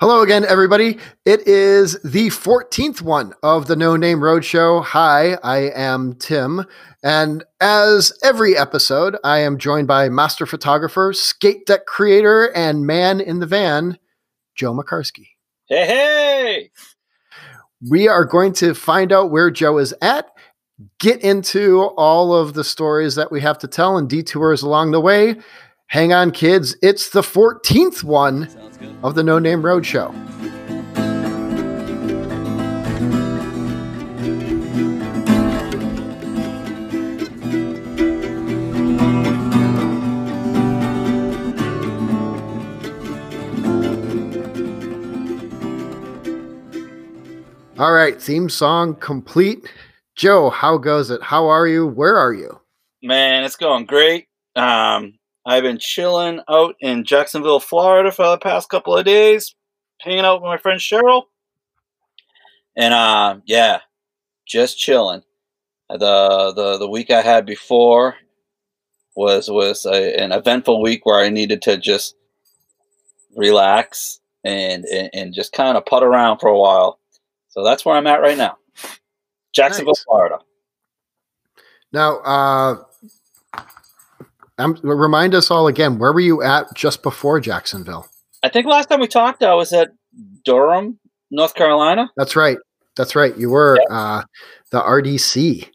Hello again, everybody. It is the 14th one of the No Name Roadshow. Hi, I am Tim. And as every episode, I am joined by master photographer, skate deck creator, and man in the van, Joe Makarski. Hey, hey! We are going to find out where Joe is at, get into all of the stories that we have to tell and detours along the way. Hang on, kids. It's the 14th one of the No Name Roadshow. All right, theme song complete. Joe, how goes it? How are you? Where are you? Man, it's going great. Um, I've been chilling out in Jacksonville, Florida for the past couple of days, hanging out with my friend Cheryl. And uh, yeah, just chilling. The the the week I had before was was a, an eventful week where I needed to just relax and and, and just kind of put around for a while. So that's where I'm at right now. Jacksonville, nice. Florida. Now, uh, um, remind us all again, where were you at just before Jacksonville? I think last time we talked, I was at Durham, North Carolina. That's right. That's right. You were yep. uh, the RDC.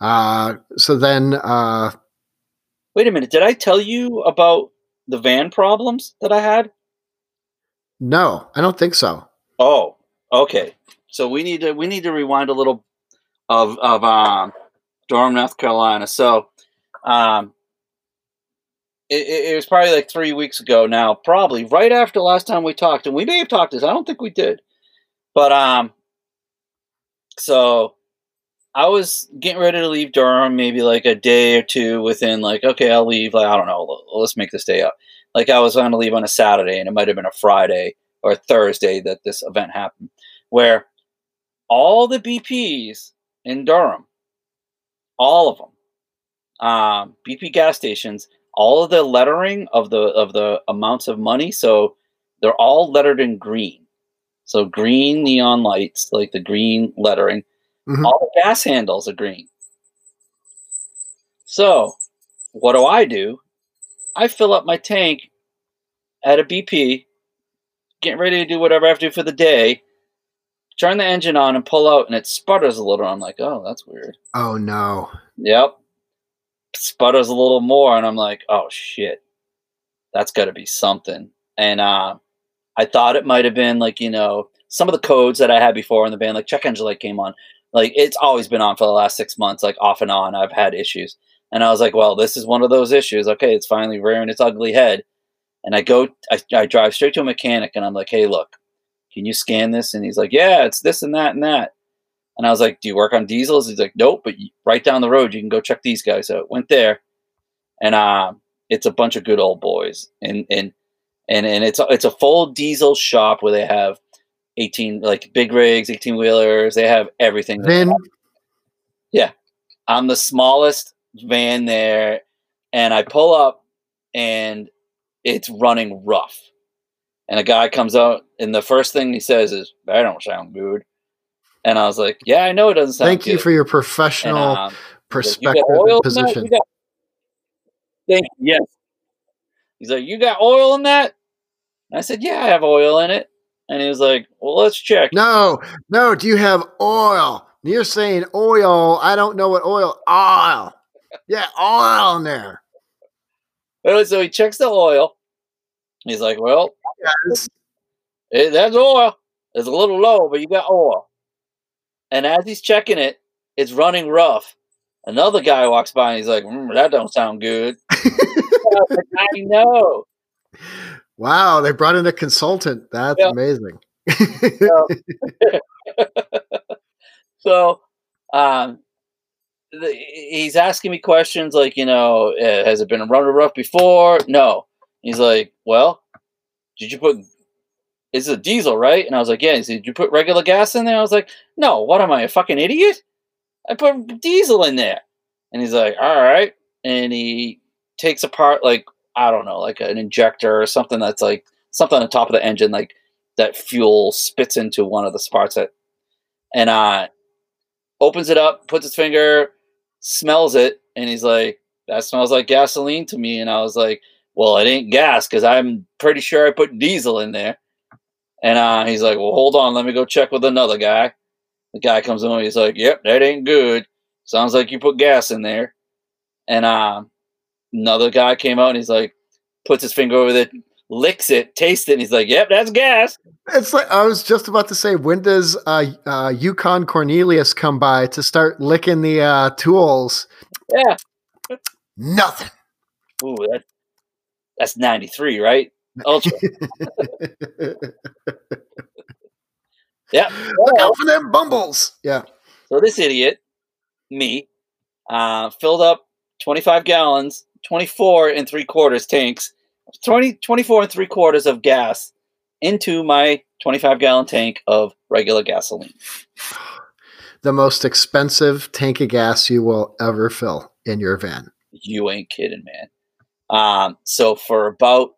Uh, so then, uh, wait a minute. Did I tell you about the van problems that I had? No, I don't think so. Oh, okay. So we need to we need to rewind a little of of um, Durham, North Carolina. So um, it, it, was probably like three weeks ago now, probably right after last time we talked, and we may have talked this. I don't think we did, but um, so I was getting ready to leave Durham, maybe like a day or two within. Like, okay, I'll leave. Like, I don't know. Let's make this day up. Like, I was going to leave on a Saturday, and it might have been a Friday or a Thursday that this event happened, where all the BPs in Durham, all of them, um, BP gas stations all of the lettering of the of the amounts of money so they're all lettered in green. So green neon lights like the green lettering. Mm-hmm. all the gas handles are green. So what do i do? I fill up my tank at a bp getting ready to do whatever i have to do for the day turn the engine on and pull out and it sputters a little. I'm like oh that's weird. Oh no. Yep sputters a little more, and I'm like, oh shit, that's got to be something. And uh, I thought it might have been like you know some of the codes that I had before in the band, like check engine light came on. Like it's always been on for the last six months, like off and on. I've had issues, and I was like, well, this is one of those issues. Okay, it's finally rearing its ugly head. And I go, I, I drive straight to a mechanic, and I'm like, hey, look, can you scan this? And he's like, yeah, it's this and that and that. And I was like, "Do you work on diesels?" He's like, "Nope, but right down the road, you can go check these guys out." Went there, and uh, it's a bunch of good old boys, and and and and it's a, it's a full diesel shop where they have eighteen like big rigs, eighteen wheelers. They have everything. Then, yeah, I'm the smallest van there, and I pull up, and it's running rough. And a guy comes out, and the first thing he says is, "That don't sound good." And I was like, yeah, I know it doesn't sound Thank good. you for your professional and, um, perspective and position. Got, thank you. Yes. He's like, you got oil in that? And I said, yeah, I have oil in it. And he was like, well, let's check. No, no. Do you have oil? You're saying oil. I don't know what oil. Oil. Yeah, oil in there. So he checks the oil. He's like, well, yes. it, that's oil. It's a little low, but you got oil. And as he's checking it, it's running rough. Another guy walks by and he's like, mm, "That don't sound good." I know. Wow, they brought in a consultant. That's yep. amazing. so, um, the, he's asking me questions like, you know, uh, has it been running rough before? No. He's like, well, did you put it's a diesel, right? And I was like, yeah. He said, did you put regular gas in there? I was like, no. What am I, a fucking idiot? I put diesel in there. And he's like, all right. And he takes apart like I don't know, like an injector or something that's like something on top of the engine, like that fuel spits into one of the sparks that, and uh, opens it up, puts his finger, smells it, and he's like, "That smells like gasoline to me." And I was like, "Well, it ain't gas because I'm pretty sure I put diesel in there." And uh, he's like, "Well, hold on, let me go check with another guy." The guy comes in, he's like, "Yep, that ain't good. Sounds like you put gas in there." And uh, another guy came out and he's like, puts his finger over it, licks it, tastes it, and he's like, "Yep, that's gas." It's like I was just about to say, when does uh, uh, Yukon Cornelius come by to start licking the uh, tools? Yeah, Nothing. ooh, that that's ninety three, right? Ultra. yeah. Look out for them bumbles. Yeah. So this idiot, me, uh, filled up 25 gallons, 24 and three quarters tanks, 20, 24 and three quarters of gas into my 25 gallon tank of regular gasoline. The most expensive tank of gas you will ever fill in your van. You ain't kidding, man. Um, so for about,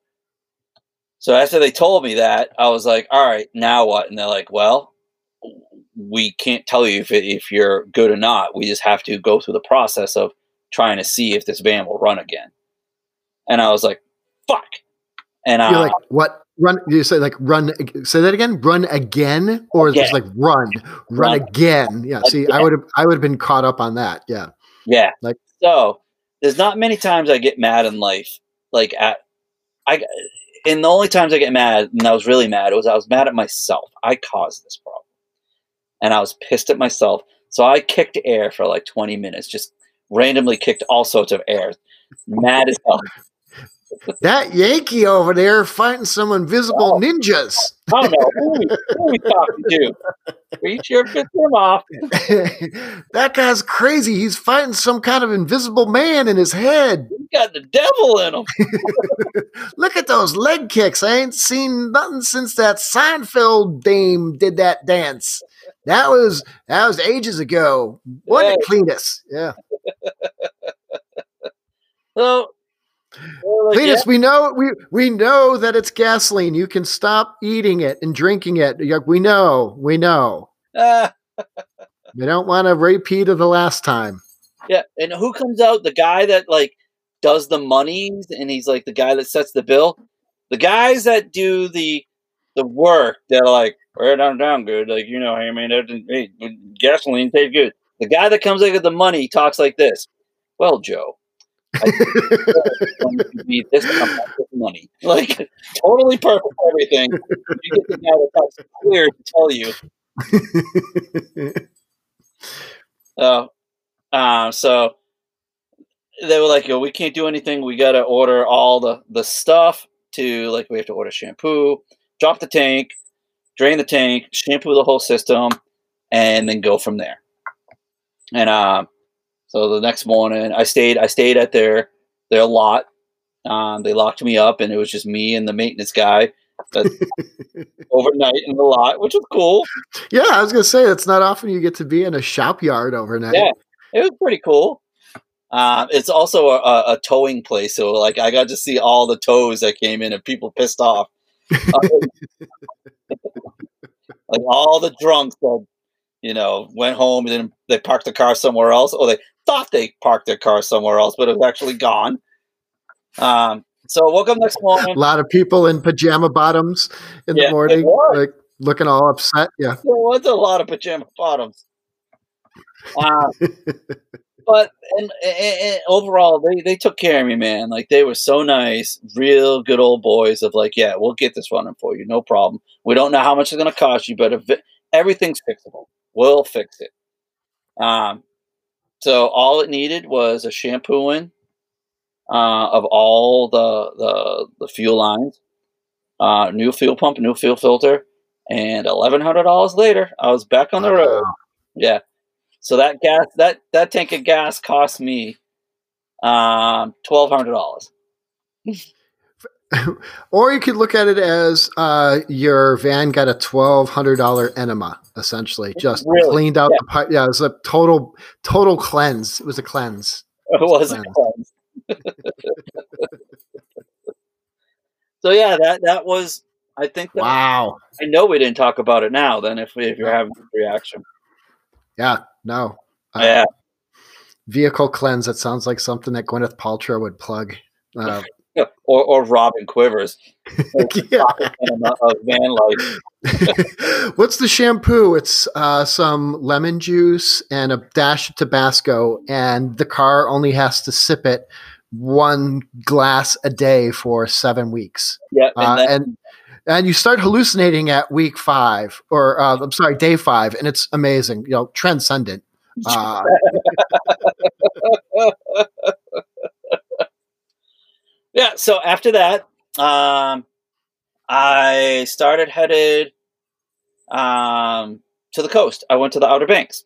so after they told me that, I was like, all right, now what? And they're like, well, we can't tell you if, it, if you're good or not. We just have to go through the process of trying to see if this van will run again. And I was like, fuck. And uh, You're like, what? Run? You say like run? Say that again. Run again, or Again. just like run, run, Run. again. Yeah. See, I would have, I would have been caught up on that. Yeah. Yeah. Like- so, there's not many times I get mad in life. Like at I and the only times I get mad and I was really mad was I was mad at myself. I caused this problem. And I was pissed at myself. So I kicked air for like 20 minutes, just randomly kicked all sorts of air. Mad as hell. That Yankee over there fighting some invisible Oh. ninjas. I don't know. Who are we, who are we talking to? Reach your fifth him off. that guy's crazy. He's fighting some kind of invisible man in his head. He's got the devil in him. Look at those leg kicks. I ain't seen nothing since that Seinfeld dame did that dance. That was that was ages ago. Wasn't it, Cletus? Yeah. So, like, Cletus, we know we we know that it's gasoline. You can stop eating it and drinking it. We know. We know. yeah. We don't want a repeat of the last time. Yeah, and who comes out? The guy that like does the monies, and he's like the guy that sets the bill. The guys that do the the work, they're like, "Well, down, down, good." Like you know, man, that, hey, gasoline tastes good. The guy that comes in with the money talks like this. Well, Joe, I to be this amount of money, like totally perfect everything. You get the guy that talks clear to tell you. Oh, uh, so they were like, "Yo, we can't do anything. We got to order all the the stuff to like we have to order shampoo, drop the tank, drain the tank, shampoo the whole system, and then go from there." And uh, so the next morning, I stayed. I stayed at their their lot. Um, they locked me up, and it was just me and the maintenance guy that overnight in the lot, which was cool. yeah, I was gonna say it's not often you get to be in a shop yard overnight. Yeah. it was pretty cool. Uh, it's also a, a, a towing place, so like I got to see all the tows that came in and people pissed off. Uh, like all the drunks that you know went home and then they parked the car somewhere else, or they thought they parked their car somewhere else, but it was actually gone. Um, so woke up next morning. A lot of people in pajama bottoms in Yeah, the morning, like looking all upset. Yeah. There was a lot of pajama bottoms. Uh, but and, and, and overall, they, they took care of me, man. Like they were so nice, real good old boys. Of like, yeah, we'll get this running for you, no problem. We don't know how much it's going to cost you, but if everything's fixable, we'll fix it. Um, so all it needed was a shampooing uh, of all the the the fuel lines, uh, new fuel pump, new fuel filter, and eleven hundred dollars later, I was back on the road. Yeah. So that gas that that tank of gas cost me um twelve hundred dollars. Or you could look at it as uh, your van got a twelve hundred dollar enema, essentially, just Really? cleaned out Yeah. the pipe. Yeah, it was a total total cleanse. It was a cleanse. It was a Cleanse. cleanse. so yeah, that that was I think. That, wow. I know we didn't talk about it now. Then, if if you're having a reaction. Yeah. No. Uh, yeah. Vehicle cleanse. That sounds like something that Gwyneth Paltrow would plug. Uh, or, or Robin Quivers. yeah. of van life. What's the shampoo? It's uh, some lemon juice and a dash of Tabasco, and the car only has to sip it one glass a day for seven weeks. Yeah, and, uh, and and you start hallucinating at week five, or uh, I'm sorry, day five, and it's amazing. You know, transcendent. Uh, yeah. So after that, um, I started headed um, to the coast. I went to the Outer Banks.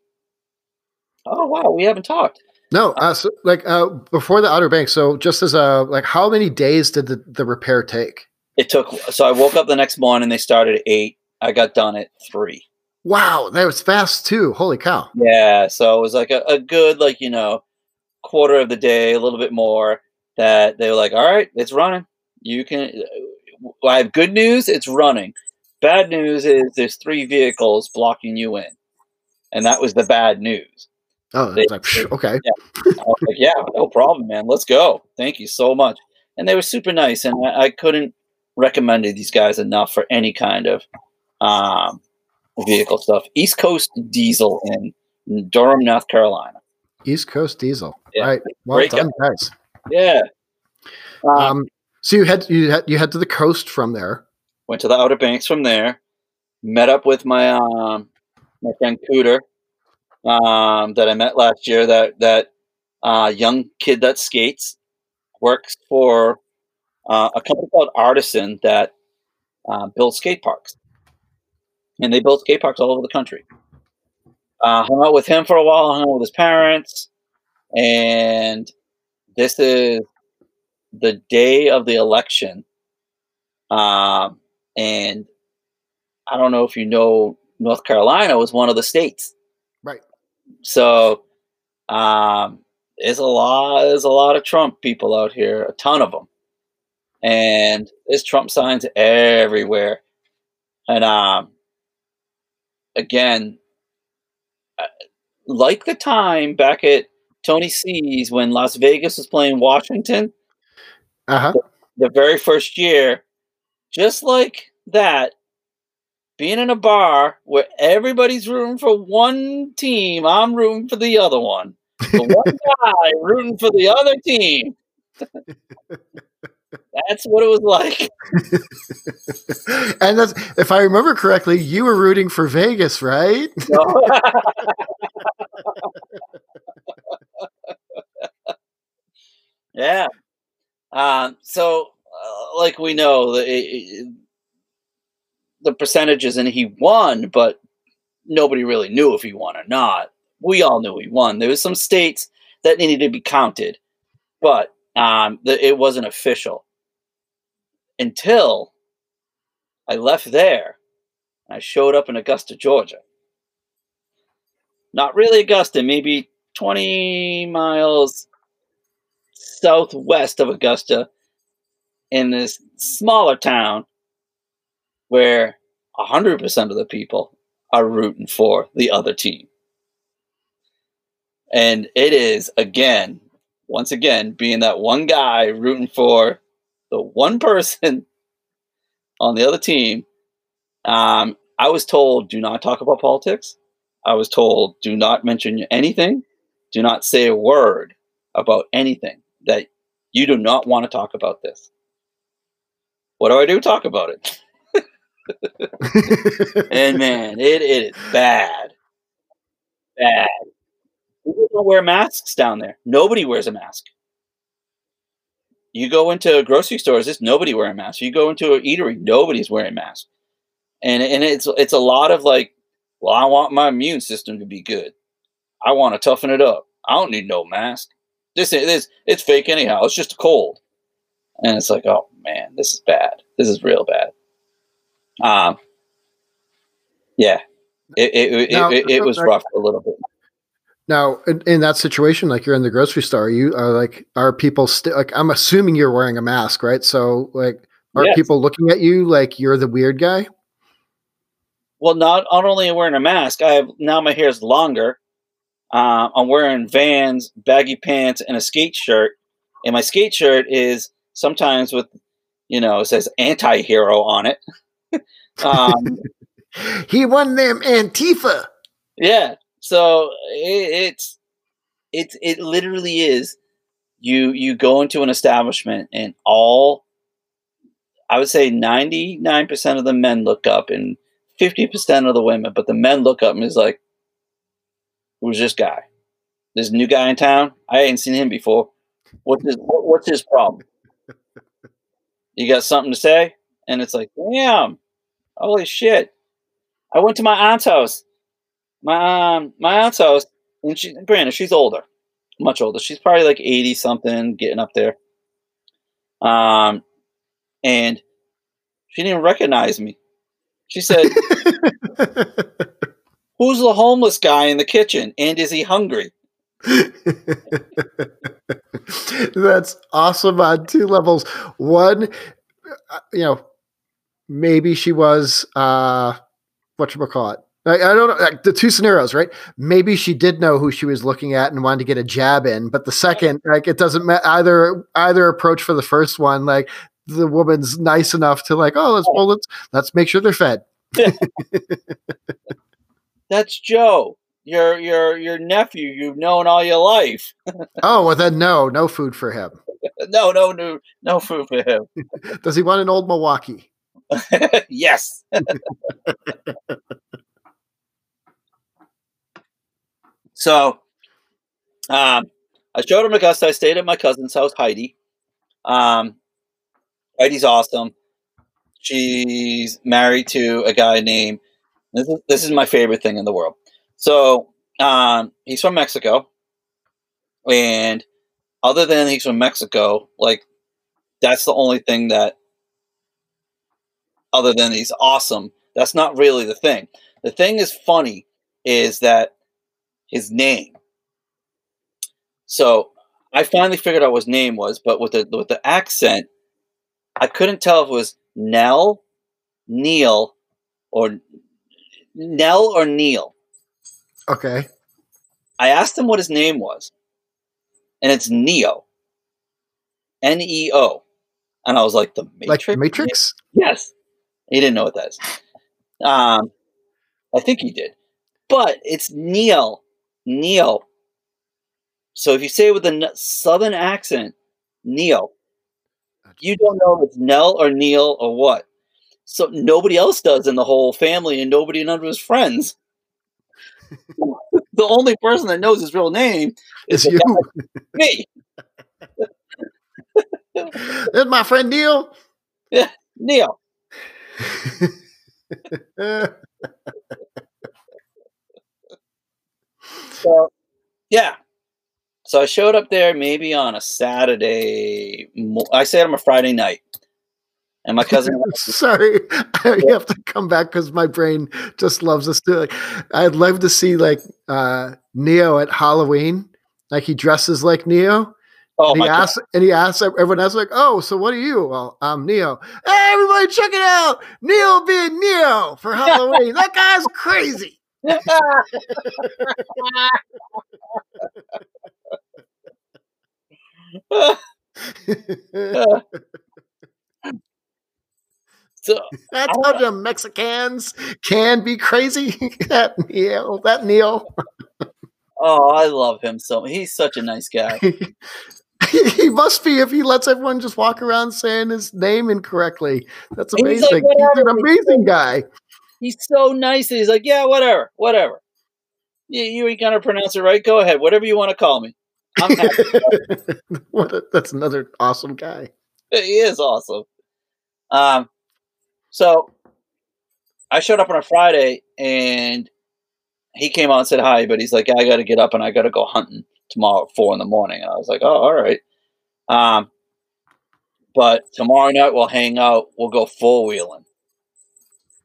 Oh wow, we haven't talked. No, uh, so, like uh, before the Outer Banks. So just as a like, how many days did the, the repair take? It took. So I woke up the next morning. They started at eight. I got done at three. Wow, that was fast too. Holy cow! Yeah, so it was like a, a good like you know quarter of the day, a little bit more. That they were like, all right, it's running. You can I have good news, it's running. Bad news is there's three vehicles blocking you in. And that was the bad news. Oh, they, like, okay. Yeah. like, yeah, no problem, man. Let's go. Thank you so much. And they were super nice. And I, I couldn't recommend these guys enough for any kind of um, vehicle stuff. East Coast Diesel in Durham, North Carolina. East Coast Diesel. Yeah. Right. Well Great done, guy. guys. Yeah. Um, um, so you head you head you head to the coast from there. Went to the Outer Banks from there. Met up with my um my friend Cooter um, that I met last year. That that uh, young kid that skates works for uh, a company called Artisan that uh, builds skate parks, and they build skate parks all over the country. Uh, hung out with him for a while. Hung out with his parents, and this is the day of the election. Um, and I don't know if you know, North Carolina was one of the states. Right. So um, there's a lot, there's a lot of Trump people out here, a ton of them, and there's Trump signs everywhere. And um, again, uh, like the time back at Tony C's when Las Vegas was playing Washington, uh-huh. the, the very first year, just like that, being in a bar where everybody's rooting for one team, I'm rooting for the other one. The one guy rooting for the other team. that's what it was like. and that's, if I remember correctly, you were rooting for Vegas, right? yeah. Um, so, uh, like we know, the, the percentages, and he won, but nobody really knew if he won or not. We all knew he won. There was some states that needed to be counted, but um, the, it wasn't official until I left there. And I showed up in Augusta, Georgia. Not really Augusta, maybe 20 miles southwest of Augusta in this smaller town where 100% of the people are rooting for the other team. And it is, again, once again, being that one guy rooting for the one person on the other team. Um, I was told, do not talk about politics. I was told, do not mention anything. Do not say a word about anything that you do not want to talk about this. What do I do? Talk about it. and man, it, it is bad. Bad. People don't wear masks down there. Nobody wears a mask. You go into grocery stores, there's nobody wearing masks. You go into an eatery, nobody's wearing masks. And and it's it's a lot of like, well, I want my immune system to be good. I want to toughen it up. I don't need no mask. This is it's fake anyhow. It's just a cold. And it's like, oh man, this is bad. This is real bad. Um, yeah, it it, now, it, it, it was rough a little bit. Now, in, in, that situation, like you're in the grocery store, you are like, are people still like? I'm assuming you're wearing a mask, right? So, like, Are Yes. people looking at you like you're the weird guy? Well, not not only am I wearing a mask, I have now my hair is longer. Uh, I'm wearing Vans, baggy pants, and a skate shirt. And my skate shirt is sometimes with, you know, it says anti-hero on it. um, He won them Antifa. yeah. So it, it's it's it literally is. You you go into an establishment and all, I would say ninety nine percent of the men look up and fifty percent of the women, but the men look up and is like, "Who's this guy? This new guy in town? I ain't seen him before. What's his what, What's his problem? You got something to say?" And it's like, "Damn, holy shit! I went to my aunt's house. My um, my aunt's house, and she granted she's older, much older. She's probably like eighty something, getting up there. Um, and she didn't recognize me. She said, "Who's the homeless guy in the kitchen? And is he hungry?" That's awesome on two levels. One, uh, you know, maybe she was uh what you call it. I, I don't know like the two scenarios, right? Maybe she did know who she was looking at and wanted to get a jab in, but the second, like, it doesn't matter either. Either approach for the first one, like the woman's nice enough to like, oh, let's well, let's let's make sure they're fed. That's Joe, your your your nephew you've known all your life. Oh, well then, no, no food for him. no, no, no, no food for him. Does he want an old Milwaukee? yes. so, um, I showed him Augusta. I stayed at my cousin's house, Heidi. Um, Heidi's awesome. She's married to a guy named. This is, this is my favorite thing in the world. So, um, he's from Mexico, and other than he's from Mexico, like that's the only thing that other than he's awesome. That's not really the thing. The thing is funny is that his name. So I finally figured out what his name was, but with the with the accent, I couldn't tell if it was Nell, Neil, or Nell or Neil. Okay. I asked him what his name was, and it's Neo. N E O. And I was like, the Matrix? Like Matrix? Yes. He didn't know what that is. Um, I think he did. But it's Neil. Neil. So if you say it with a n- southern accent, Neil, you don't know if it's Nell or Neil or what. So nobody else does in the whole family, and nobody, none of his friends. the only person that knows his real name is you. me, There's my friend Neil. Neil. Uh, So, yeah. So I showed up there maybe on a Saturday. I say on a Friday night, and my cousin. Sorry, you have to come back because my brain just loves us Too. Like, I'd love to see like uh, Neo at Halloween, like he dresses like Neo. oh and my he god! and he asks everyone else like, "Oh, so what are you?" Well, I'm Neo. Hey, everybody, check it out! Neo being Neo for Halloween. that guy's crazy. so I told you Mexicans can be crazy. that Neil, that Neo. oh, I love him so. He's such a nice guy. he must be if he lets everyone just walk around saying his name incorrectly. That's He's like, amazing. He's, an amazing guy. He's so nice. He's like, yeah, whatever, whatever. You, you ain't gonna pronounce it right. Go ahead, whatever you want to call me. I'm happy. what a, that's another awesome guy. he is awesome. Um, so I showed up on a Friday and he came out and said hi, but he's like, I got to get up and I got to go hunting tomorrow at four in the morning. And I was like, oh, all right. Um, but tomorrow night we'll hang out. We'll go four wheeling.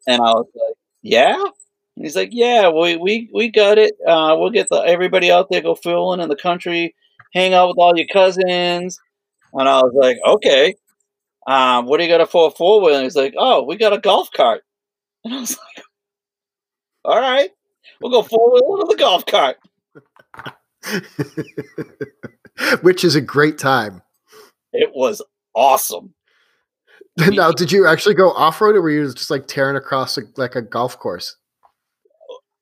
And I was like, yeah. And he's like, yeah, we we we got it. Uh, we'll get the everybody out there go four wheeling in the country, hang out with all your cousins. And I was like, okay. Um, what do you got a four four wheel? And he's like, oh, we got a golf cart. And I was like, all right, we'll go four wheel with the golf cart. Which is a great time. It was awesome. now, did you actually go off road, or were you just like tearing across a, like a golf course?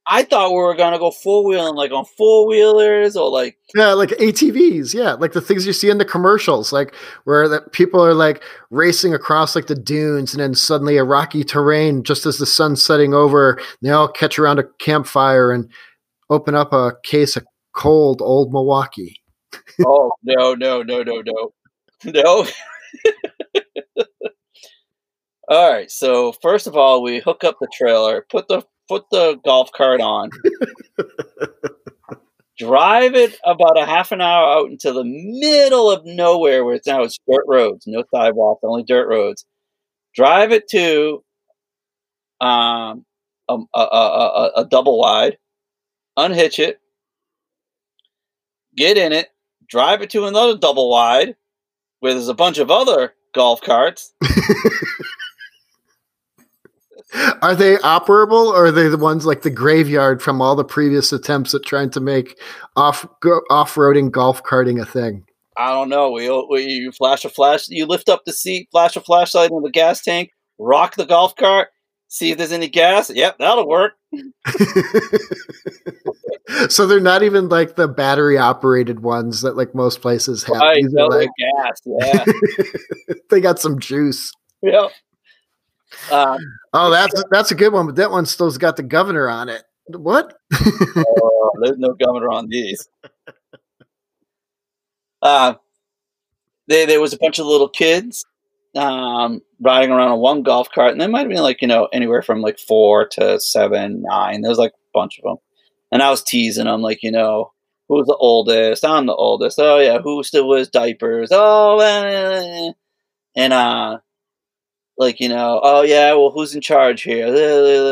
I thought we were gonna go four wheeling, like on four wheelers, or like yeah, like ATVs, yeah, like the things you see in the commercials, like where that people are like racing across like the dunes, and then suddenly a rocky terrain, just as the sun's setting over, they all catch around a campfire and open up a case of cold old Milwaukee. oh no, no, no, no, no, no. all right, so first of all, we hook up the trailer, put the put the golf cart on, drive it about a half an hour out into the middle of nowhere where it's now it's dirt roads, no sidewalks, only dirt roads. Drive it to um, a, a, a, a double wide, unhitch it, get in it, drive it to another double wide where there's a bunch of other golf carts. Are they operable, or are they the ones like the graveyard from all the previous attempts at trying to make off go, off roading golf carting a thing? I don't know. We, we you flash a flash, you lift up the seat, flash a flashlight on the gas tank, rock the golf cart, see if there's any gas. Yep, that'll work. so they're not even like the battery operated ones that like most places have. Right, like, gas. Yeah, they got some juice. Yep. Um, oh, that's that's a good one, but that one still's got the governor on it. What? oh, there's no governor on these. Uh, they, there was a bunch of little kids um, riding around on one golf cart, and they might have been like you know anywhere from like four to seven, nine. There's like a bunch of them, and I was teasing them like you know who's the oldest? I'm the oldest. Oh yeah, who still wears diapers? Oh, eh. and uh, like you know, oh yeah, well, who's in charge here?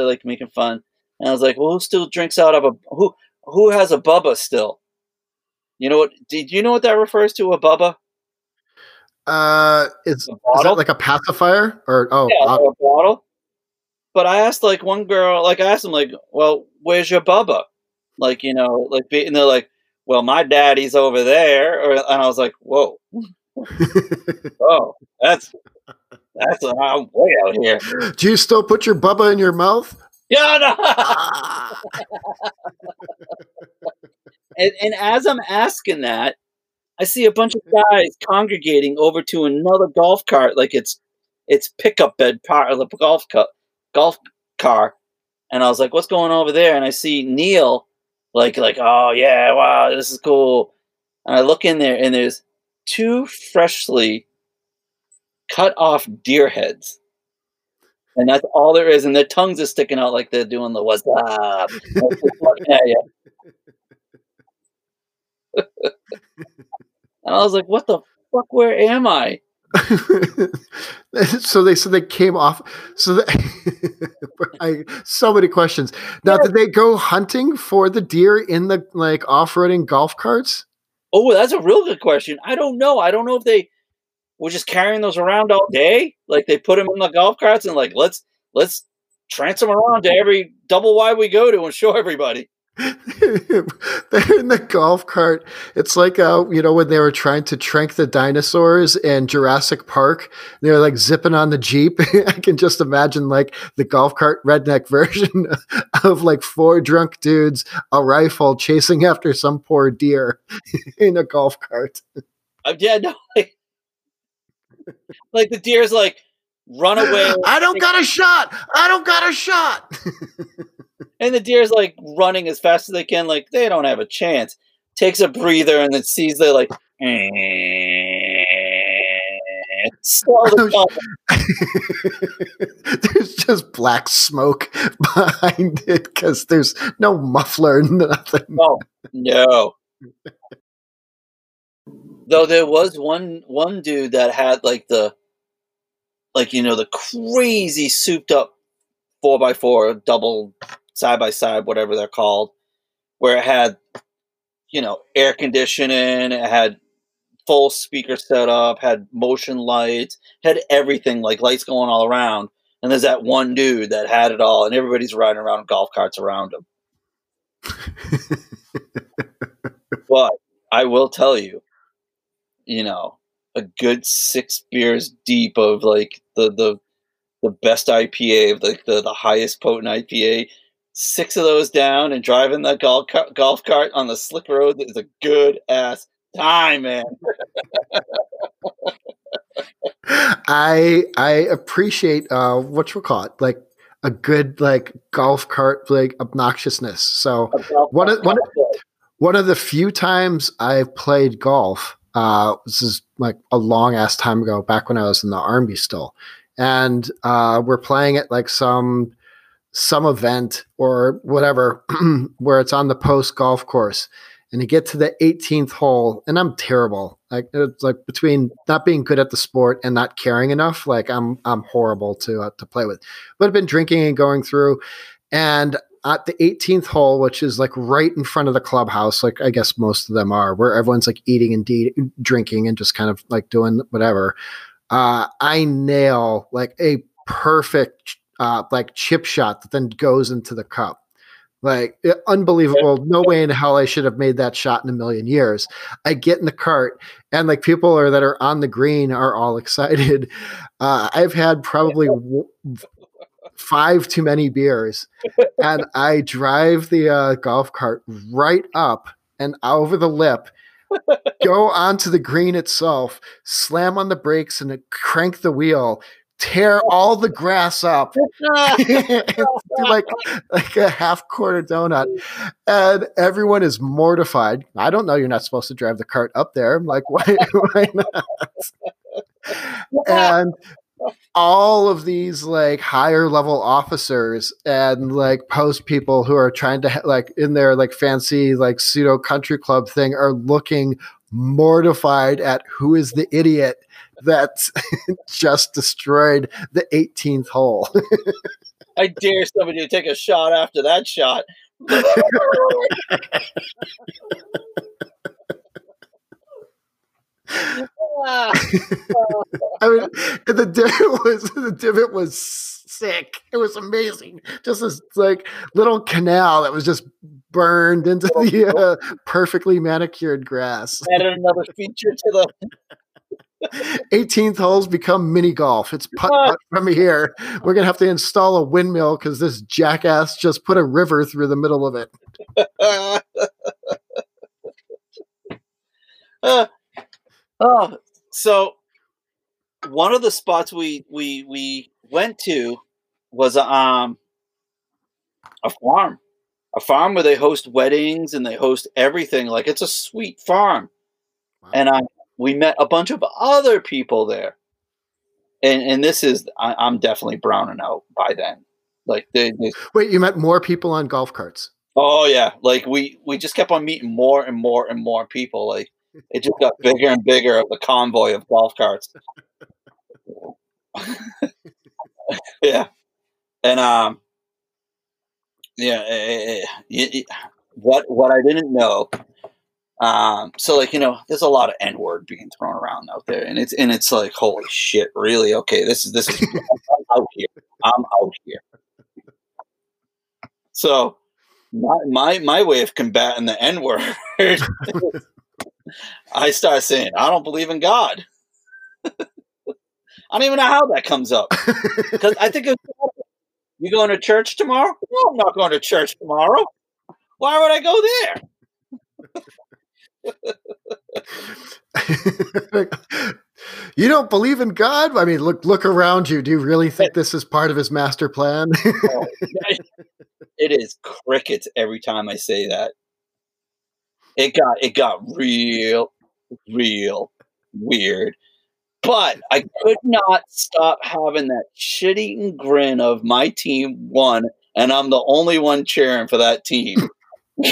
Like making fun. And I was like, well, who still drinks out of a who? Who has a bubba still? You know what? Did you know what that refers to? A bubba? Uh, is, is that like a pacifier or oh, yeah, uh, a bottle? But I asked like one girl, like I asked them, like, well, where's your bubba? Like you know, like and they're like, well, my daddy's over there, or, and I was like, whoa, oh, that's that's a, I'm way out here. Do you still put your bubba in your mouth? Yeah, no. and, and as I'm asking that, I see a bunch of guys congregating over to another golf cart, like it's it's pickup bed part of the golf car, golf car. And I was like, "What's going on over there?" And I see Neil, like like, "Oh yeah, wow, this is cool." And I look in there, and there's two freshly cut off deer heads. And that's all there is. And their tongues are sticking out like they're doing the what's up. and I was like, what the fuck? Where am I? so they so they came off so I, so many questions now did they go hunting for the deer in the like off-roading golf carts oh that's a real good question i don't know i don't know if they we're just carrying those around all day. Like they put them in the golf carts and like let's let's trance them around to every double wide we go to and show everybody. They're in the golf cart. It's like uh, you know when they were trying to trank the dinosaurs in Jurassic Park. They were like zipping on the jeep. I can just imagine like the golf cart redneck version of like four drunk dudes, a rifle chasing after some poor deer in a golf cart. Uh, yeah, no, like, like the deer's like, run away. I don't got a shot. I don't got a shot. And the deer's like running as fast as they can, like they don't have a chance. Takes a breather and then sees they're like, there's just black smoke behind it because there's no muffler, nothing. Oh no. Though there was one one dude that had like the like you know the crazy souped up four by four double side by side whatever they're called, where it had you know air conditioning, it had full speaker setup, had motion lights, had everything like lights going all around. And there's that one dude that had it all, and everybody's riding around golf carts around him. but I will tell you, you know, a good six beers deep of like the the the best IPA, of like the, the highest potent IPA. Six of those down and driving the golf cart, golf cart on the slick road is a good ass time, man. I I appreciate uh what you call it, like a good like golf cart like obnoxiousness. So one of one of, one of the few times I've played golf, uh, this is like a long ass time ago, back when I was in the army still, and uh, we're playing at like some some event or whatever where it's on the post golf course and you get to the 18th hole and i'm terrible. Like it's like between not being good at the sport and not caring enough like i'm i'm horrible to uh, to play with. But i've been drinking and going through and at the 18th hole which is like right in front of the clubhouse like i guess most of them are where everyone's like eating and de- drinking and just kind of like doing whatever uh, I nail like a perfect uh, like chip shot that then goes into the cup. Like it, unbelievable. No way in hell I should have made that shot in a million years. I get in the cart and like people are that are on the green are all excited. Uh, I've had probably w- five too many beers, and I drive the uh, golf cart right up and over the lip go onto the green itself, slam on the brakes, and crank the wheel, tear all the grass up, do like like a half quarter donut, and everyone is mortified. I don't know. You're not supposed to drive the cart up there. I'm like, why? why not? and all of these like higher level officers and like post people who are trying to like in their like fancy like pseudo country club thing are looking mortified at who is the idiot that just destroyed the 18th hole. I dare somebody to take a shot after that shot. I mean, the divot was the divot was sick. It was amazing. Just this like little canal that was just burned into the uh, perfectly manicured grass. Added another feature to the 18th holes become mini golf. It's putt, putt from here. We're gonna have to install a windmill because this jackass just put a river through the middle of it. uh, Oh, so one of the spots we we we went to was um a farm, a farm where they host weddings and they host everything. Like it's a sweet farm, wow. and I we met a bunch of other people there. And and this is I, am definitely browning out by then. Like they, they, wait, you met more people on golf carts? Oh yeah, like we we just kept on meeting more and more and more people. Like it just got bigger and bigger of the convoy of golf carts. yeah, and um, yeah, it, it, it, what what I didn't know. Um, so like you know, there's a lot of n word being thrown around out there, and it's and it's like holy shit, really? Okay, this is this is I'm out here. I'm out here. So my my my way of combating the n word I start saying, I don't believe in God. I don't even know how that comes up. Because I think it's you going to church tomorrow? No, I'm not going to church tomorrow. Why would I go there? you don't believe in God? I mean, look look around you. Do you really think this is part of his master plan? it is crickets every time I say that it got it got real, real weird. But I could not stop having that shit eating grin of my team won, and I'm the only one cheering for that team.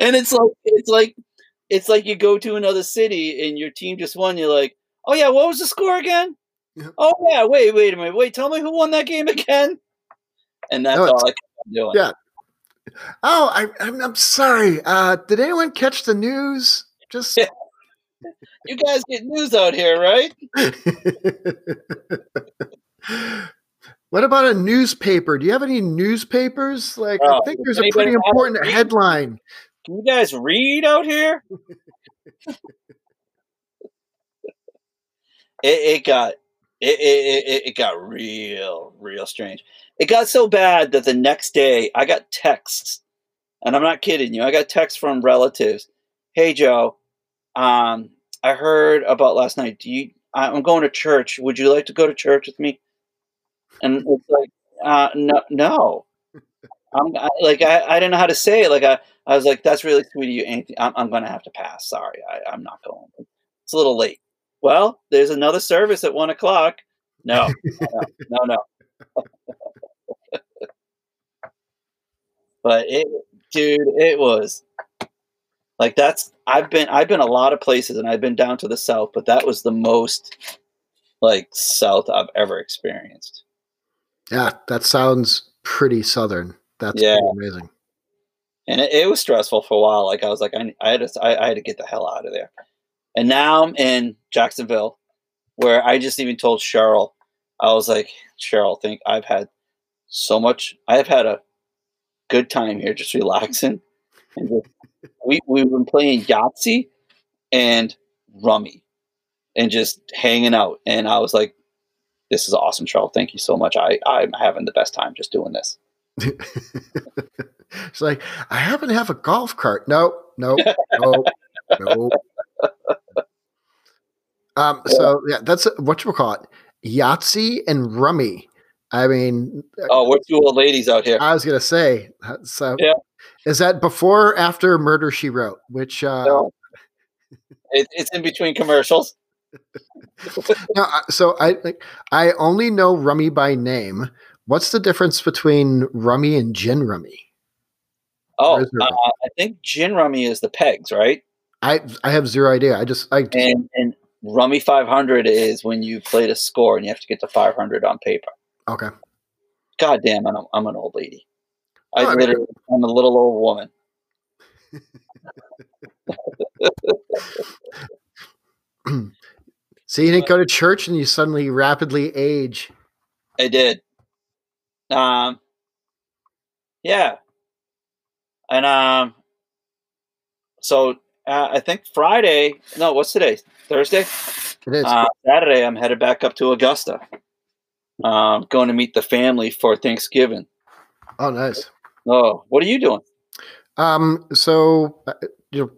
and it's like it's like it's like you go to another city and your team just won. You're like, oh yeah, what was the score again? Oh yeah, wait, wait a minute, wait, tell me who won that game again and that's no, all I kept doing. Yeah, Oh, I, I'm, I'm sorry. Uh, did anyone catch the news? Just You guys get news out here, right? what about a newspaper? Do you have any newspapers? Like, I Oh, think there's a pretty anybody have a important read? headline. Can you guys read out here? it, it got it, it, it got real real strange. It got so bad that the next day I got texts, and I'm not kidding you. I got texts from relatives. Hey Joe, um, I heard about last night. Do you? I'm going to church. Would you like to go to church with me? And it's like, uh, no, no. I'm I, like I, I didn't know how to say it. Like I, I was like, that's really sweet of you, Anthony. I'm, I'm to have to pass. Sorry, I, I'm not going. It's a little late. Well, there's another service at one o'clock. No, no, no, no. but it, dude, it was like that's. I've been, I've been a lot of places, and I've been down to the south, but that was the most like south I've ever experienced. Yeah, that sounds pretty southern. That's Yeah. pretty amazing. and it, it was stressful for a while. Like I was like, I, I had to, I, I had to get the hell out of there. And now I'm in Jacksonville, where I just even told Cheryl, I was like, Cheryl, think I've had so much. I have had a good time here, just relaxing. And just, we we've been playing Yahtzee and Rummy, and just hanging out. And I was like, this is awesome, Cheryl. Thank you so much. I I'm having the best time just doing this. it's like I happen to have a golf cart. No, no, no, no. Um. So yeah, that's what you call it. Yahtzee and Rummy. I mean, Oh, we're two old ladies out here. I was gonna say. uh, So, Yeah. is that before or after Murder She Wrote? Which uh, No. It, it's in between commercials. no, so I like I only know Rummy by name. What's the difference between Rummy and Gin Rummy? Oh, Or is there uh. I think gin rummy is the pegs, right? I I have zero idea. I just I And and rummy 500 is when you played a score and you have to get to 500 on paper. okay. God damn, I'm, I'm an old lady. I mean- literally, I'm a little old woman. So you didn't go to church and you suddenly rapidly age. I did. Um, yeah, and um, so uh, I think Friday. No, what's today? Thursday. It is. Uh, Saturday, I'm headed back up to Augusta. Um, going to meet the family for Thanksgiving. oh, nice. Oh, what are you doing? Um, so uh, you know,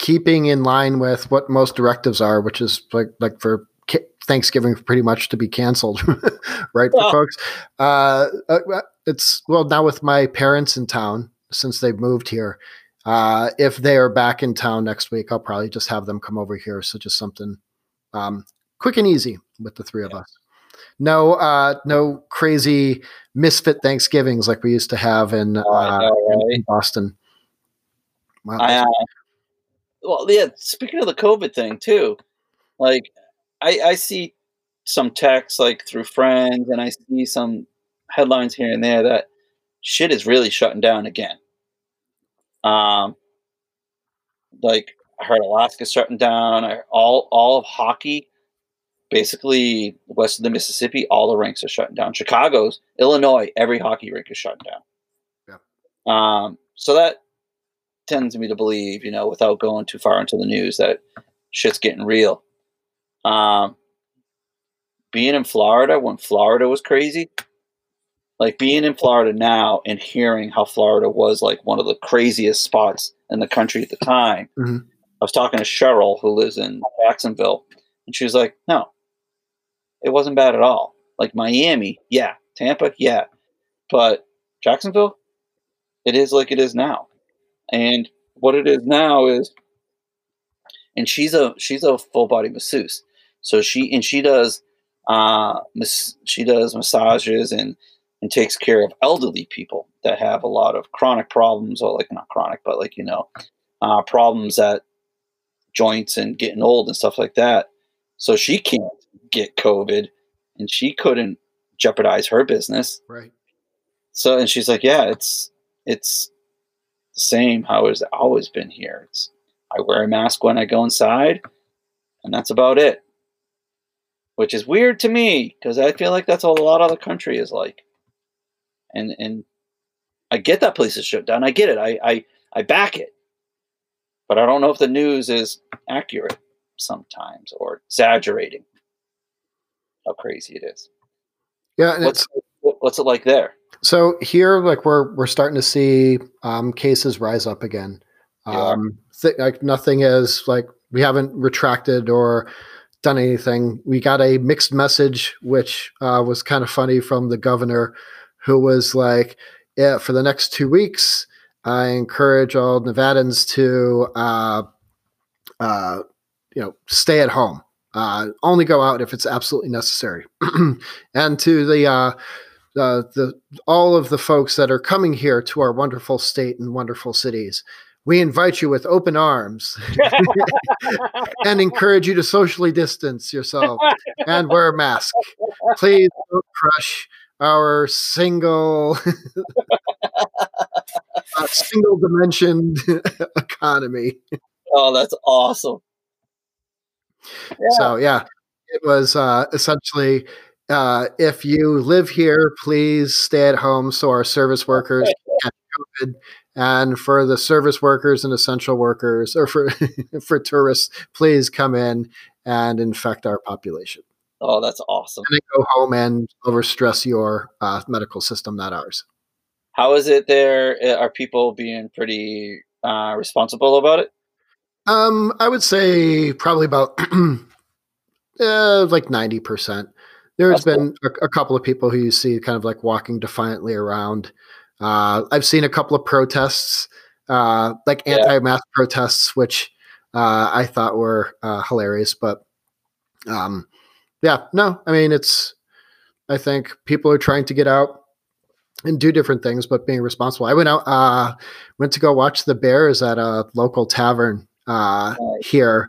keeping in line with what most directives are, which is like like for ca- Thanksgiving, pretty much to be canceled, right, for folks. Uh, uh, it's well now with my parents in town since they've moved here. Uh, if they are back in town next week, I'll probably just have them come over here. So just something um, quick and easy with the three of us. No, uh, no crazy misfit Thanksgivings like we used to have in, uh, Oh, know, in- right? in Boston. Wow. I, uh, well, yeah. Speaking of the COVID thing too, like I, I see some texts like through friends, and I see some headlines here and there that shit is really shutting down again. Um, like I heard Alaska shutting down. I, all all of hockey, basically west of the Mississippi, all the rinks are shutting down. Chicago's, Illinois, every hockey rink is shutting down. Yeah. Um, so that tends me to believe, you know, without going too far into the news, that shit's getting real. Um, being in Florida when Florida was crazy, like being in Florida now and hearing how Florida was like one of the craziest spots in the country at the time. Mhm. I was talking to Cheryl, who lives in Jacksonville, and she was like, "No, it wasn't bad at all. Like Miami, yeah, Tampa, yeah, but Jacksonville, it is like it is now. And what it is now is, and she's a she's a full body masseuse, so she and she does uh mas- she does massages and and takes care of elderly people that have a lot of chronic problems or like not chronic but like you know uh, problems at joints and getting old and stuff like that. So she can't get COVID, and she couldn't jeopardize her business. Right. So and she's like, yeah, it's it's the same how it's always been here. It's I wear a mask when I go inside, and that's about it. Which is weird to me because I feel like that's what a lot of the country is like. And and I get that place is shut down. I get it. I I, I back it. But I don't know if the news is accurate sometimes or exaggerating how crazy it is. Yeah, What's what's it like there? So here, like we're we're starting to see um, cases rise up again. Um, th- like nothing is like we haven't retracted or done anything. We got a mixed message, which uh, was kind of funny from the governor, who was like, "Yeah, for the next two weeks, I encourage all Nevadans to, uh, uh, you know, stay at home. Uh, only go out if it's absolutely necessary." and to the uh, the all of the folks that are coming here to our wonderful state and wonderful cities. We invite you with open arms and encourage you to socially distance yourself and wear a mask. Please don't crush our single uh, single dimensioned economy. Oh, that's awesome. Yeah. So yeah, it was uh, essentially uh, if you live here, please stay at home so our service workers COVID. And for the service workers and essential workers, or for for tourists, please come in and infect our population. Oh, that's awesome. And then go home and overstress your uh, medical system, not ours. How is it there? Uh, Are people being pretty uh, responsible about it? Um, I would say probably about uh, like ninety percent. There's That's been a, a couple of people who you see kind of like walking defiantly around. Uh, I've seen a couple of protests, uh, like Yeah. anti-mask protests, which uh, I thought were uh, hilarious. But um, yeah, no, I mean it's. I think people are trying to get out and do different things, but being responsible. I went out, uh, went to go watch the Bears at a local tavern uh, here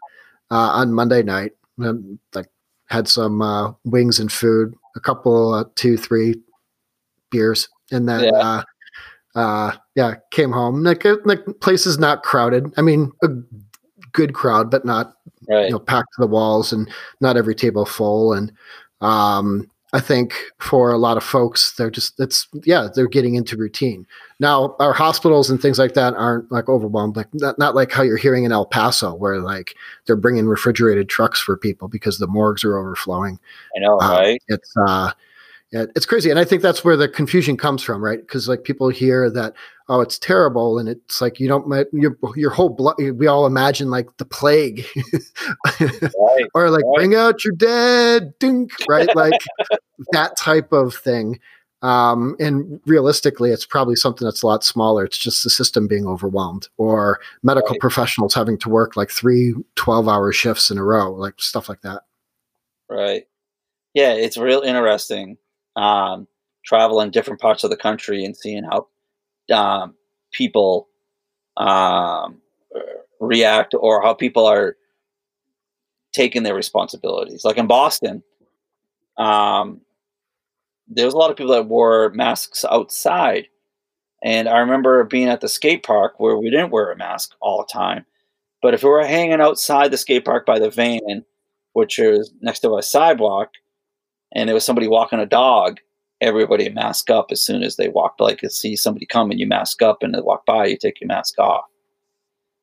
uh, on Monday night. Um, like had some uh, wings and food, a couple, uh, two, three beers, and then Yeah. uh, uh, yeah, came home. Like, like place is not crowded. I mean, a good crowd, but not Right. you know packed to the walls and not every table full. And um, I think for a lot of folks, they're just it's yeah they're getting into routine now. Our hospitals and things like that aren't like overwhelmed, like not, not like how you're hearing in El Paso, where like they're bringing refrigerated trucks for people because the morgues are overflowing. I know, Uh, right? It's uh, yeah, it's crazy, and I think that's where the confusion comes from, right? Because like people hear that oh, it's terrible, and it's like you don't your your whole blood. We all imagine like the plague, Right. or like Right. bring out your dead, dink, right? Like that type of thing. Um, and realistically, it's probably something that's a lot smaller. It's just the system being overwhelmed or medical Right. professionals having to work like three 12 hour shifts in a row, like stuff like that. Right. Yeah, it's real interesting. Um, traveling different parts of the country and seeing how um, people um, react or how people are taking their responsibilities. Like in Boston, um, there was a lot of people that wore masks outside. And I remember being at the skate park where we didn't wear a mask all the time. But if we were hanging outside the skate park by the van, which is next to a sidewalk, and it was somebody walking a dog, everybody mask up as soon as they walk. Like, you see somebody come and you mask up, and they walk by, you take your mask off.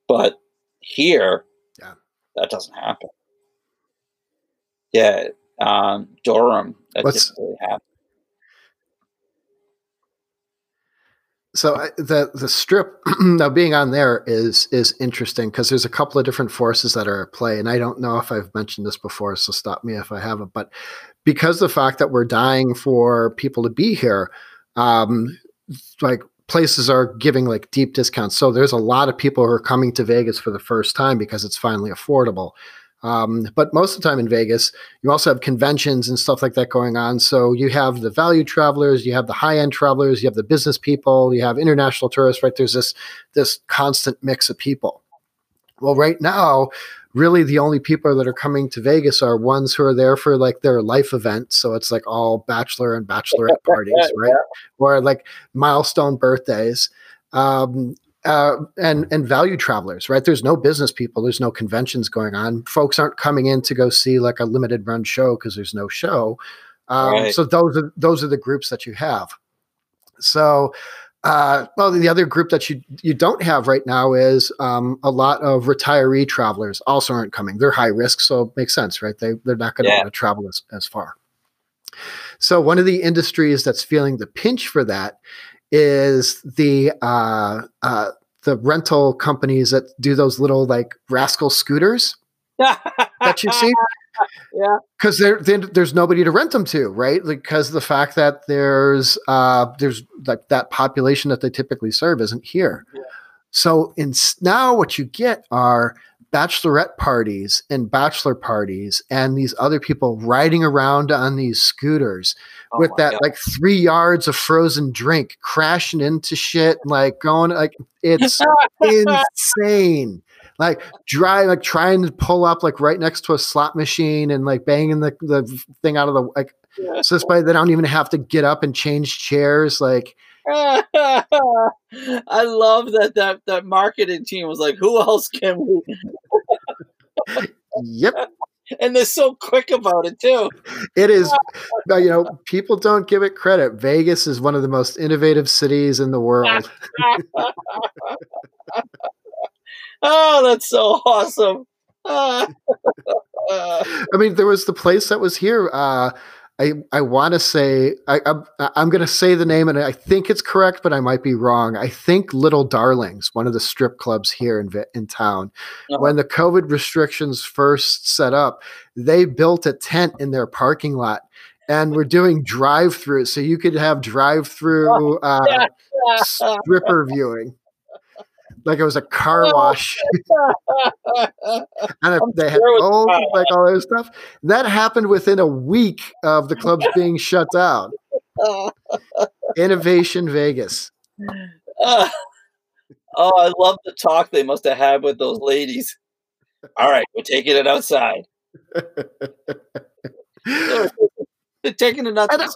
But here, Yeah. that doesn't happen. Yeah, um, Durham, that didn't really So I- the the strip now being on there is is interesting because there's a couple of different forces that are at play, and I don't know if I've mentioned this before, so stop me if I haven't. But because the fact that we're dying for people to be here, um, like places are giving like deep discounts. So there's a lot of people who are coming to Vegas for the first time because it's finally affordable. Um, but most of the time in Vegas, you also have conventions and stuff like that going on. So you have the value travelers, you have the high end travelers, you have the business people, you have international tourists. Right? There's this this constant mix of people. Well, right now, really the only people that are coming to Vegas are ones who are there for like their life event. So it's like all bachelor and bachelorette parties, right? Or like milestone birthdays. Um, uh, and and value travelers, right? There's no business people, there's no conventions going on. Folks aren't coming in to go see like a limited run show because there's no show. Um, Right. So those are those are the groups that you have. So, uh, well, the other group that you you don't have right now is um, a lot of retiree travelers also aren't coming. They're high risk, so it makes sense, right? They they're not going to Yeah. want to travel as, as far. So one of the industries that's feeling the pinch for that is the uh, uh, the rental companies that do those little like rascal scooters that you see. Yeah. because there, there's nobody to rent them to, right? Because the fact that there's uh, there's like that population that they typically serve isn't here. Yeah. So in now, what you get are bachelorette parties and bachelor parties, and these other people riding around on these scooters Oh with that God. like three yards of frozen drink, crashing into shit, like going like it's insane. Like dry, like trying to pull up like right next to a slot machine and like banging the, the thing out of the like Yeah. so this way they don't even have to get up and change chairs. Like I love that that that marketing team was like, who else can we? yep, And they're so quick about it too. it is. you know, people don't give it credit. Vegas is one of the most innovative cities in the world. oh, that's so awesome. I mean, there was the place that was here. Uh, I I want to say I I'm, I'm going to say the name, and I think it's correct, but I might be wrong. I think Little Darlings, one of the strip clubs here in in town, Uh-huh. when the COVID restrictions first set up, they built a tent in their parking lot. And we're doing drive-through, so you could have drive-through uh, stripper viewing, like it was a car wash. and they had gold, like all that stuff. That happened within a week of the clubs being shut down. Innovation Vegas. Ah. oh, I love the talk they must have had with those ladies. All right, we're taking it outside. They're taking it out. I don't-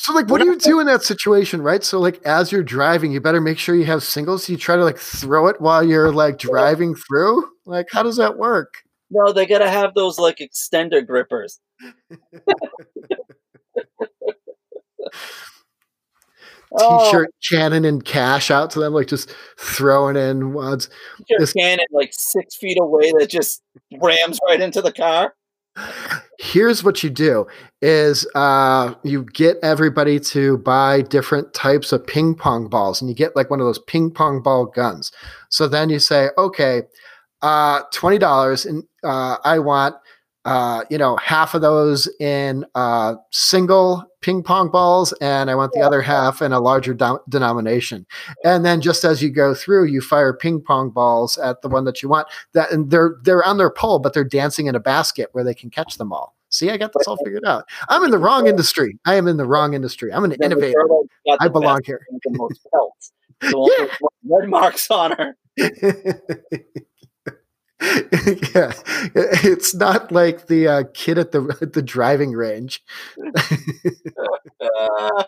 So, like, what do you do in that situation, right? So, like, as you're driving, you better make sure you have singles. You try to like throw it while you're like driving through. Like, how does that work? No, they gotta have those like extender grippers. Oh, T-shirt cannon and cash out to them, like just throwing in wads. your this- cannon like six feet away that just rams right into the car. Here's what you do is uh, you get everybody to buy different types of ping pong balls and you get like one of those ping pong ball guns. So then you say okay uh, $20 and uh, i want uh, you know half of those in uh, single ping pong balls and i want the other half in a larger do- denomination. And then just as you go through you fire ping pong balls at the one that you want that and they're they're on their pole but they're dancing in a basket where they can catch them all. See i got this all figured out. I'm in the wrong industry. I am in the wrong industry. I'm an Then the innovator. Girl that got i belong here. the most pelts. The one with red marks on her. yeah it's not like the uh, kid at the at the driving range Uh,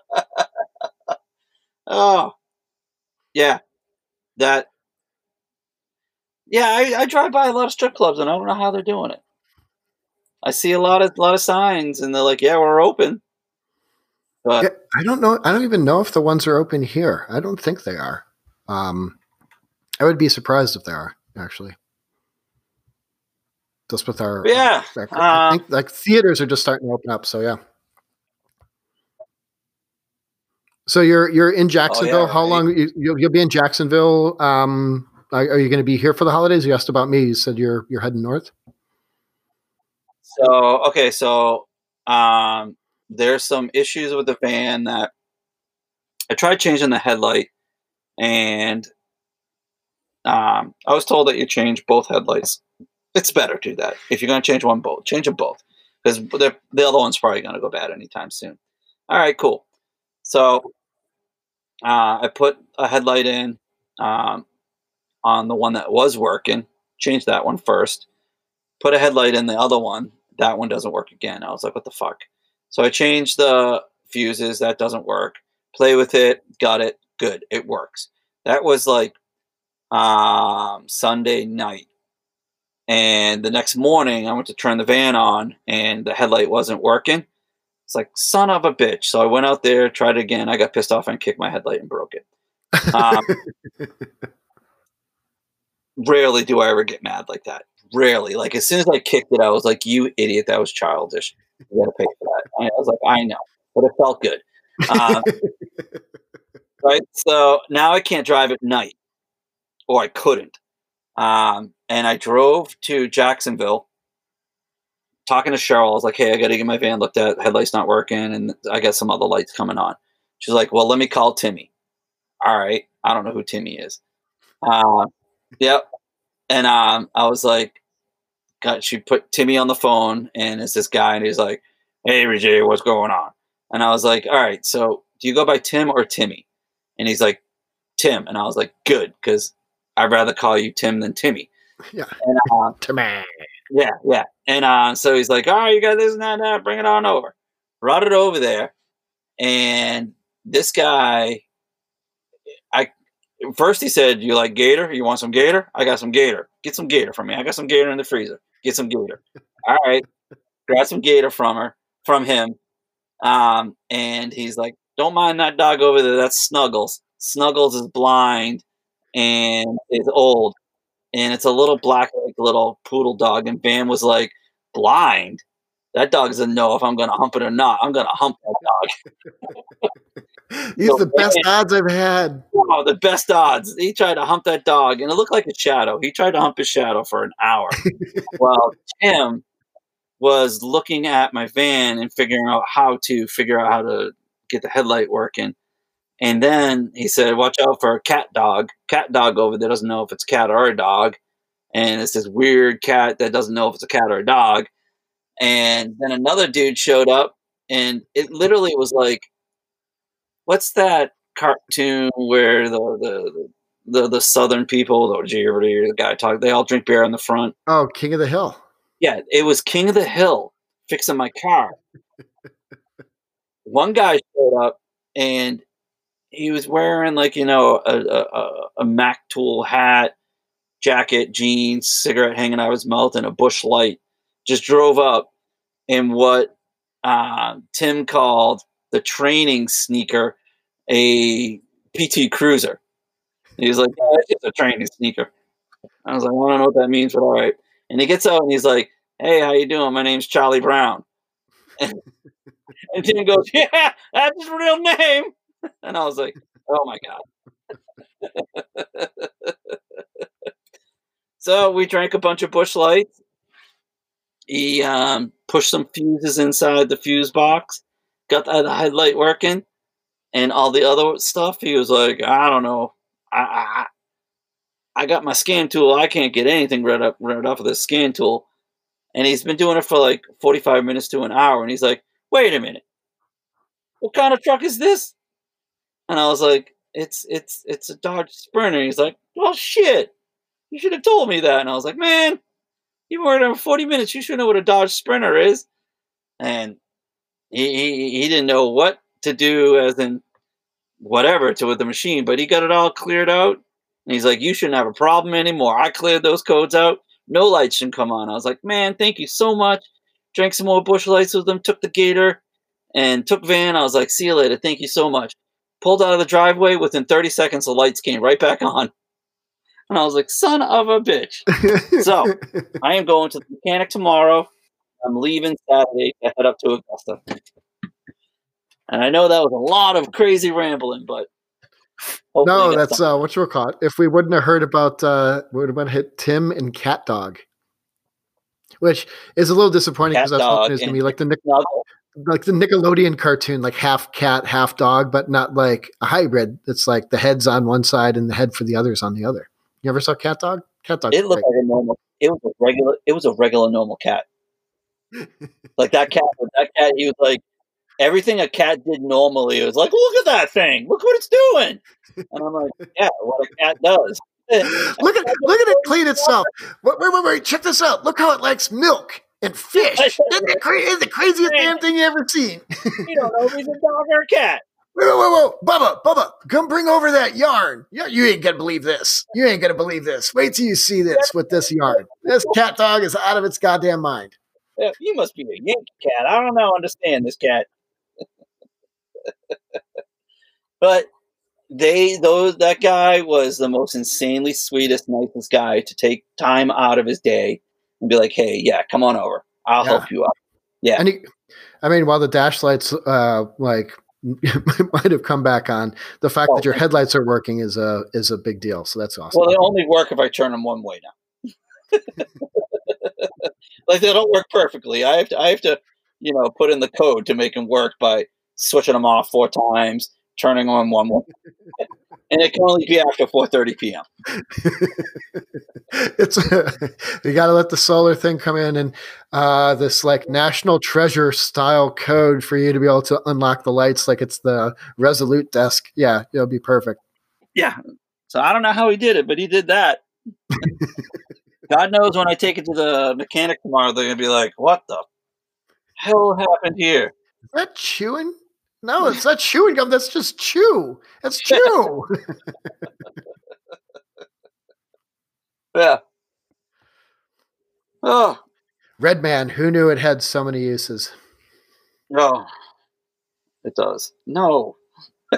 oh, yeah, that. Yeah, I, I drive by a lot of strip clubs and I don't know how they're doing it. I see a lot of lot of signs and they're like, "Yeah, we're open," but Yeah, I don't know. I don't even know if the ones are open here. I don't think they are. Um, I would be surprised if they are actually. Just with our yeah, like, I uh, think like theaters are just starting to open up. So yeah. So you're you're in Jacksonville. How right. long you, you'll, you'll be in Jacksonville? Um, are, are you going to be here for the holidays? You asked about me. You said you're you're heading north. So okay, so um, there's some issues with the van that I tried changing the headlight, and um, I was told that you change both headlights. It's better to do that if you're going to change one both, change them both because the the other one's probably going to go bad anytime soon. All right, cool. So uh, I put a headlight in um, on the one that was working. Changed that one first. Put a headlight in the other one. That one doesn't work again. I was like, what the fuck? So I changed the fuses. That doesn't work. Play with it. Got it. Good. It works. That was like um, Sunday night. And the next morning, I went to turn the van on, and the headlight wasn't working. It's like son of a bitch. So I went out there, tried it again. I got pissed off and kicked my headlight and broke it. Um, rarely do I ever get mad like that. Rarely. Like as soon as I kicked it, I was like, "You idiot! That was childish. You got to pay for that." I was like, "I know," but it felt good. Um, right. So now I can't drive at night, or I couldn't. Um, and I drove to Jacksonville. Talking to Cheryl, I was like, "Hey, I got to get my van looked at. Headlights not working, and I got some other lights coming on." She's like, "Well, let me call Timmy." All right, I don't know who Timmy is. Uh, yep. And um, I was like, God, she put Timmy on the phone, and it's this guy, and he's like, "Hey, Rejay, what's going on?" And I was like, "All right, so do you go by Tim or Timmy?" And he's like, "Tim," and I was like, "Good, because I'd rather call you Tim than Timmy." Yeah. And, uh, Timmy. yeah, yeah. And uh, so he's like, "All right, you got this and that, and that. Bring it on over." Brought it over there, and this guy, I first he said, "You like gator? You want some gator? I got some gator. Get some gator from me. I got some gator in the freezer. Get some gator." All right, grab some gator from her, from him, um, and he's like, "Don't mind that dog over there. That's Snuggles. Snuggles is blind and is old, and it's a little black, like little poodle dog." And Van was like, "Blind." That dog doesn't know if I'm going to hump it or not. I'm going to hump that dog. He's So the best odds I've had. Oh, the best odds. He tried to hump that dog, and it looked like a shadow. He tried to hump his shadow for an hour. well, Tim was looking at my van and figuring out how to figure out how to get the headlight working. And then he said, "Watch out for a cat dog. Cat dog over there doesn't know if it's a cat or a dog, and it's this weird cat that doesn't know if it's a cat or a dog." And then another dude showed up, and it literally was like, "What's that cartoon where the the the, the southern people, the Jeopardy, the guy talk, they all drink beer on the front?" Oh, King of the Hill. Yeah, it was King of the Hill fixing my car. One guy showed up and he was wearing like you know a, a, a- Mac tool hat, jacket, jeans, cigarette hanging out of his mouth, and a Busch Light. Just drove up in what uh, Tim called the training sneaker, a PT Cruiser. He was like, "Yeah, it's a training sneaker." I was like, "I don't know what that means, but all right." And he gets out and he's like, "Hey, how you doing? My name's Charlie Brown." And, Tim goes, "Yeah, that's his real name." And I was like, "Oh my god!" so we drank a bunch of Busch Lights. He um, pushed some fuses inside the fuse box, got the headlight working, and all the other stuff. He was like, "I don't know, I." I I got my scan tool. I can't get anything right up right off of this scan tool. And he's been doing it for like 45 minutes to an hour. And he's like, wait a minute. What kind of truck is this? And I was like, it's it's it's a Dodge Sprinter. He's like, well shit. You should have told me that. And I was like, man, you were for 40 minutes. You should know what a Dodge Sprinter is. And he, he, he didn't know what to do as in whatever to with the machine, but he got it all cleared out. And he's like, You shouldn't have a problem anymore. I cleared those codes out. No lights should come on. I was like, Man, thank you so much. Drank some more Busch Lights with them, took the gator, and took Van. I was like, See you later. Thank you so much. Pulled out of the driveway. Within 30 seconds, the lights came right back on. And I was like, Son of a bitch. So- I am going to the mechanic tomorrow. I'm leaving Saturday to head up to Augusta. And I know that was a lot of crazy rambling, but no, that's uh, what you were caught. If we wouldn't have heard about, uh, we would have been hit Tim and CatDog, which is a little disappointing because I was hoping it was gonna be like the Nic- something. Like the Nickelodeon cartoon, like half cat, half dog, but not like a hybrid. It's like the head's on one side and the head for the others on the other. You ever saw CatDog? Cat Dog. It looked like a normal. It was a regular. It was a regular normal cat. like that cat. That cat. He was like everything a cat did normally. It was like, look at that thing. Look what it's doing. And I'm like, yeah, what a cat does. look at look at it clean itself. Wait, wait, wait, wait! Check this out. Look how it likes milk and fish. Isn't it cra- the craziest damn thing you ever seen? you don't know if he's a dog or a cat. Whoa, whoa, whoa, Bubba, Bubba, come bring over that yarn. You, you ain't gonna believe this. You ain't gonna believe this. Wait till you see this with this yarn. This cat dog is out of its goddamn mind. Yeah, you must be a Yankee cat. I don't know, understand this cat. but they those that guy was the most insanely sweetest, nicest guy to take time out of his day and be like, "Hey, yeah, come on over. I'll Yeah. help you out." Yeah, And he, I mean, while the dash lights, uh, like might have come back on, the fact that your headlights are working is a is a big deal. So that's awesome. well, they only work if I turn them one way now. like they don't work perfectly. I have to, I have to, you know, put in the code to make them work by switching them off four times, turning on one way, and it can only be after four thirty p.m. it's you got to let the solar thing come in and uh, this like national treasure style code for you to be able to unlock the lights like it's the resolute desk yeah it'll be perfect Yeah. So I don't know how he did it, but he did that. God knows when I take it to the mechanic tomorrow, they're gonna be like, "What the hell happened here?" is that chewing no it's not chewing gum that's just chew that's chew Yeah. Oh, red man who knew it had so many uses no. It does. No.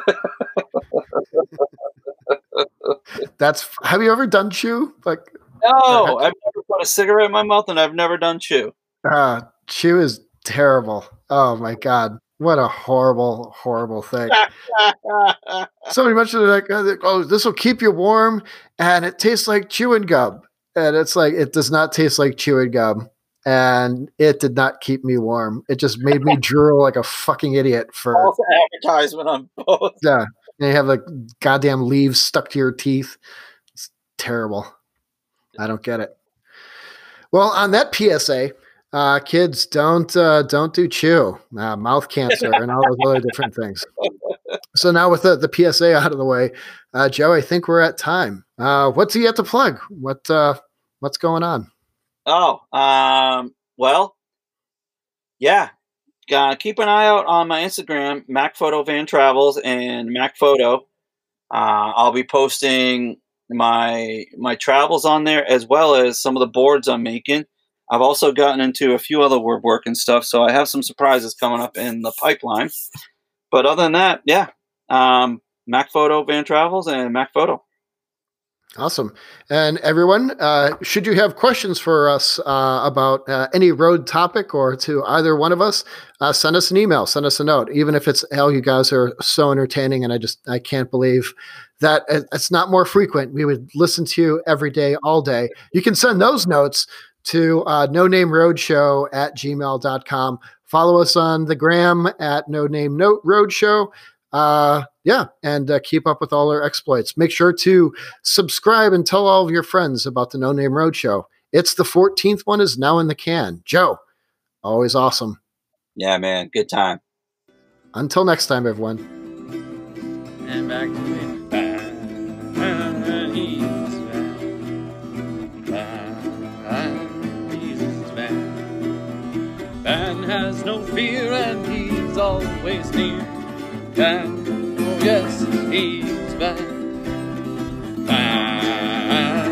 that's have you ever done chew like No. I've never put a cigarette in my mouth and I've never done chew. uh chew is terrible oh my god what a horrible horrible thing. Somebody mentioned like uh, oh this will keep you warm and it tastes like chewing gum and it's like it does not taste like chewing gum and it did not keep me warm. It just made me drool like a fucking idiot for False advertisement on both. yeah and you have like goddamn leaves stuck to your teeth. It's terrible. I don't get it. Well on that psa uh, kids don't uh, don't do chew uh, mouth cancer and all those other different things so now with the, the psa out of the way uh, joe i think we're at time uh, what's he at to plug what uh, what's going on Oh, um, well, yeah. Uh, keep an eye out on my Instagram, Mac Photo Van Travels and Mac Photo. Uh, I'll be posting my my travels on there as well as some of the boards I'm making. I've also gotten into a few other woodwork and stuff, so I have some surprises coming up in the pipeline. But other than that, yeah, um, Mac Photo Van Travels and Mac Photo. Awesome. And everyone, uh, should you have questions for us uh, about uh, any road topic or to either one of us, uh, send us an email, send us a note, even if it's, hell, you guys are so entertaining. And I just, I can't believe that it's not more frequent. We would listen to you every day, all day. You can send those notes to uh, no name roadshow at gmail.com. Follow us on the gram at no name note roadshow. Uh, yeah, and uh, keep up with all our exploits. Make sure to subscribe and tell all of your friends about the No Name Roadshow. It's the 14th one is now in the can. Joe, always awesome. Yeah, man, good time. Until next time, everyone. and back to me. fear, and he's always near. And oh yes, he's back. Back.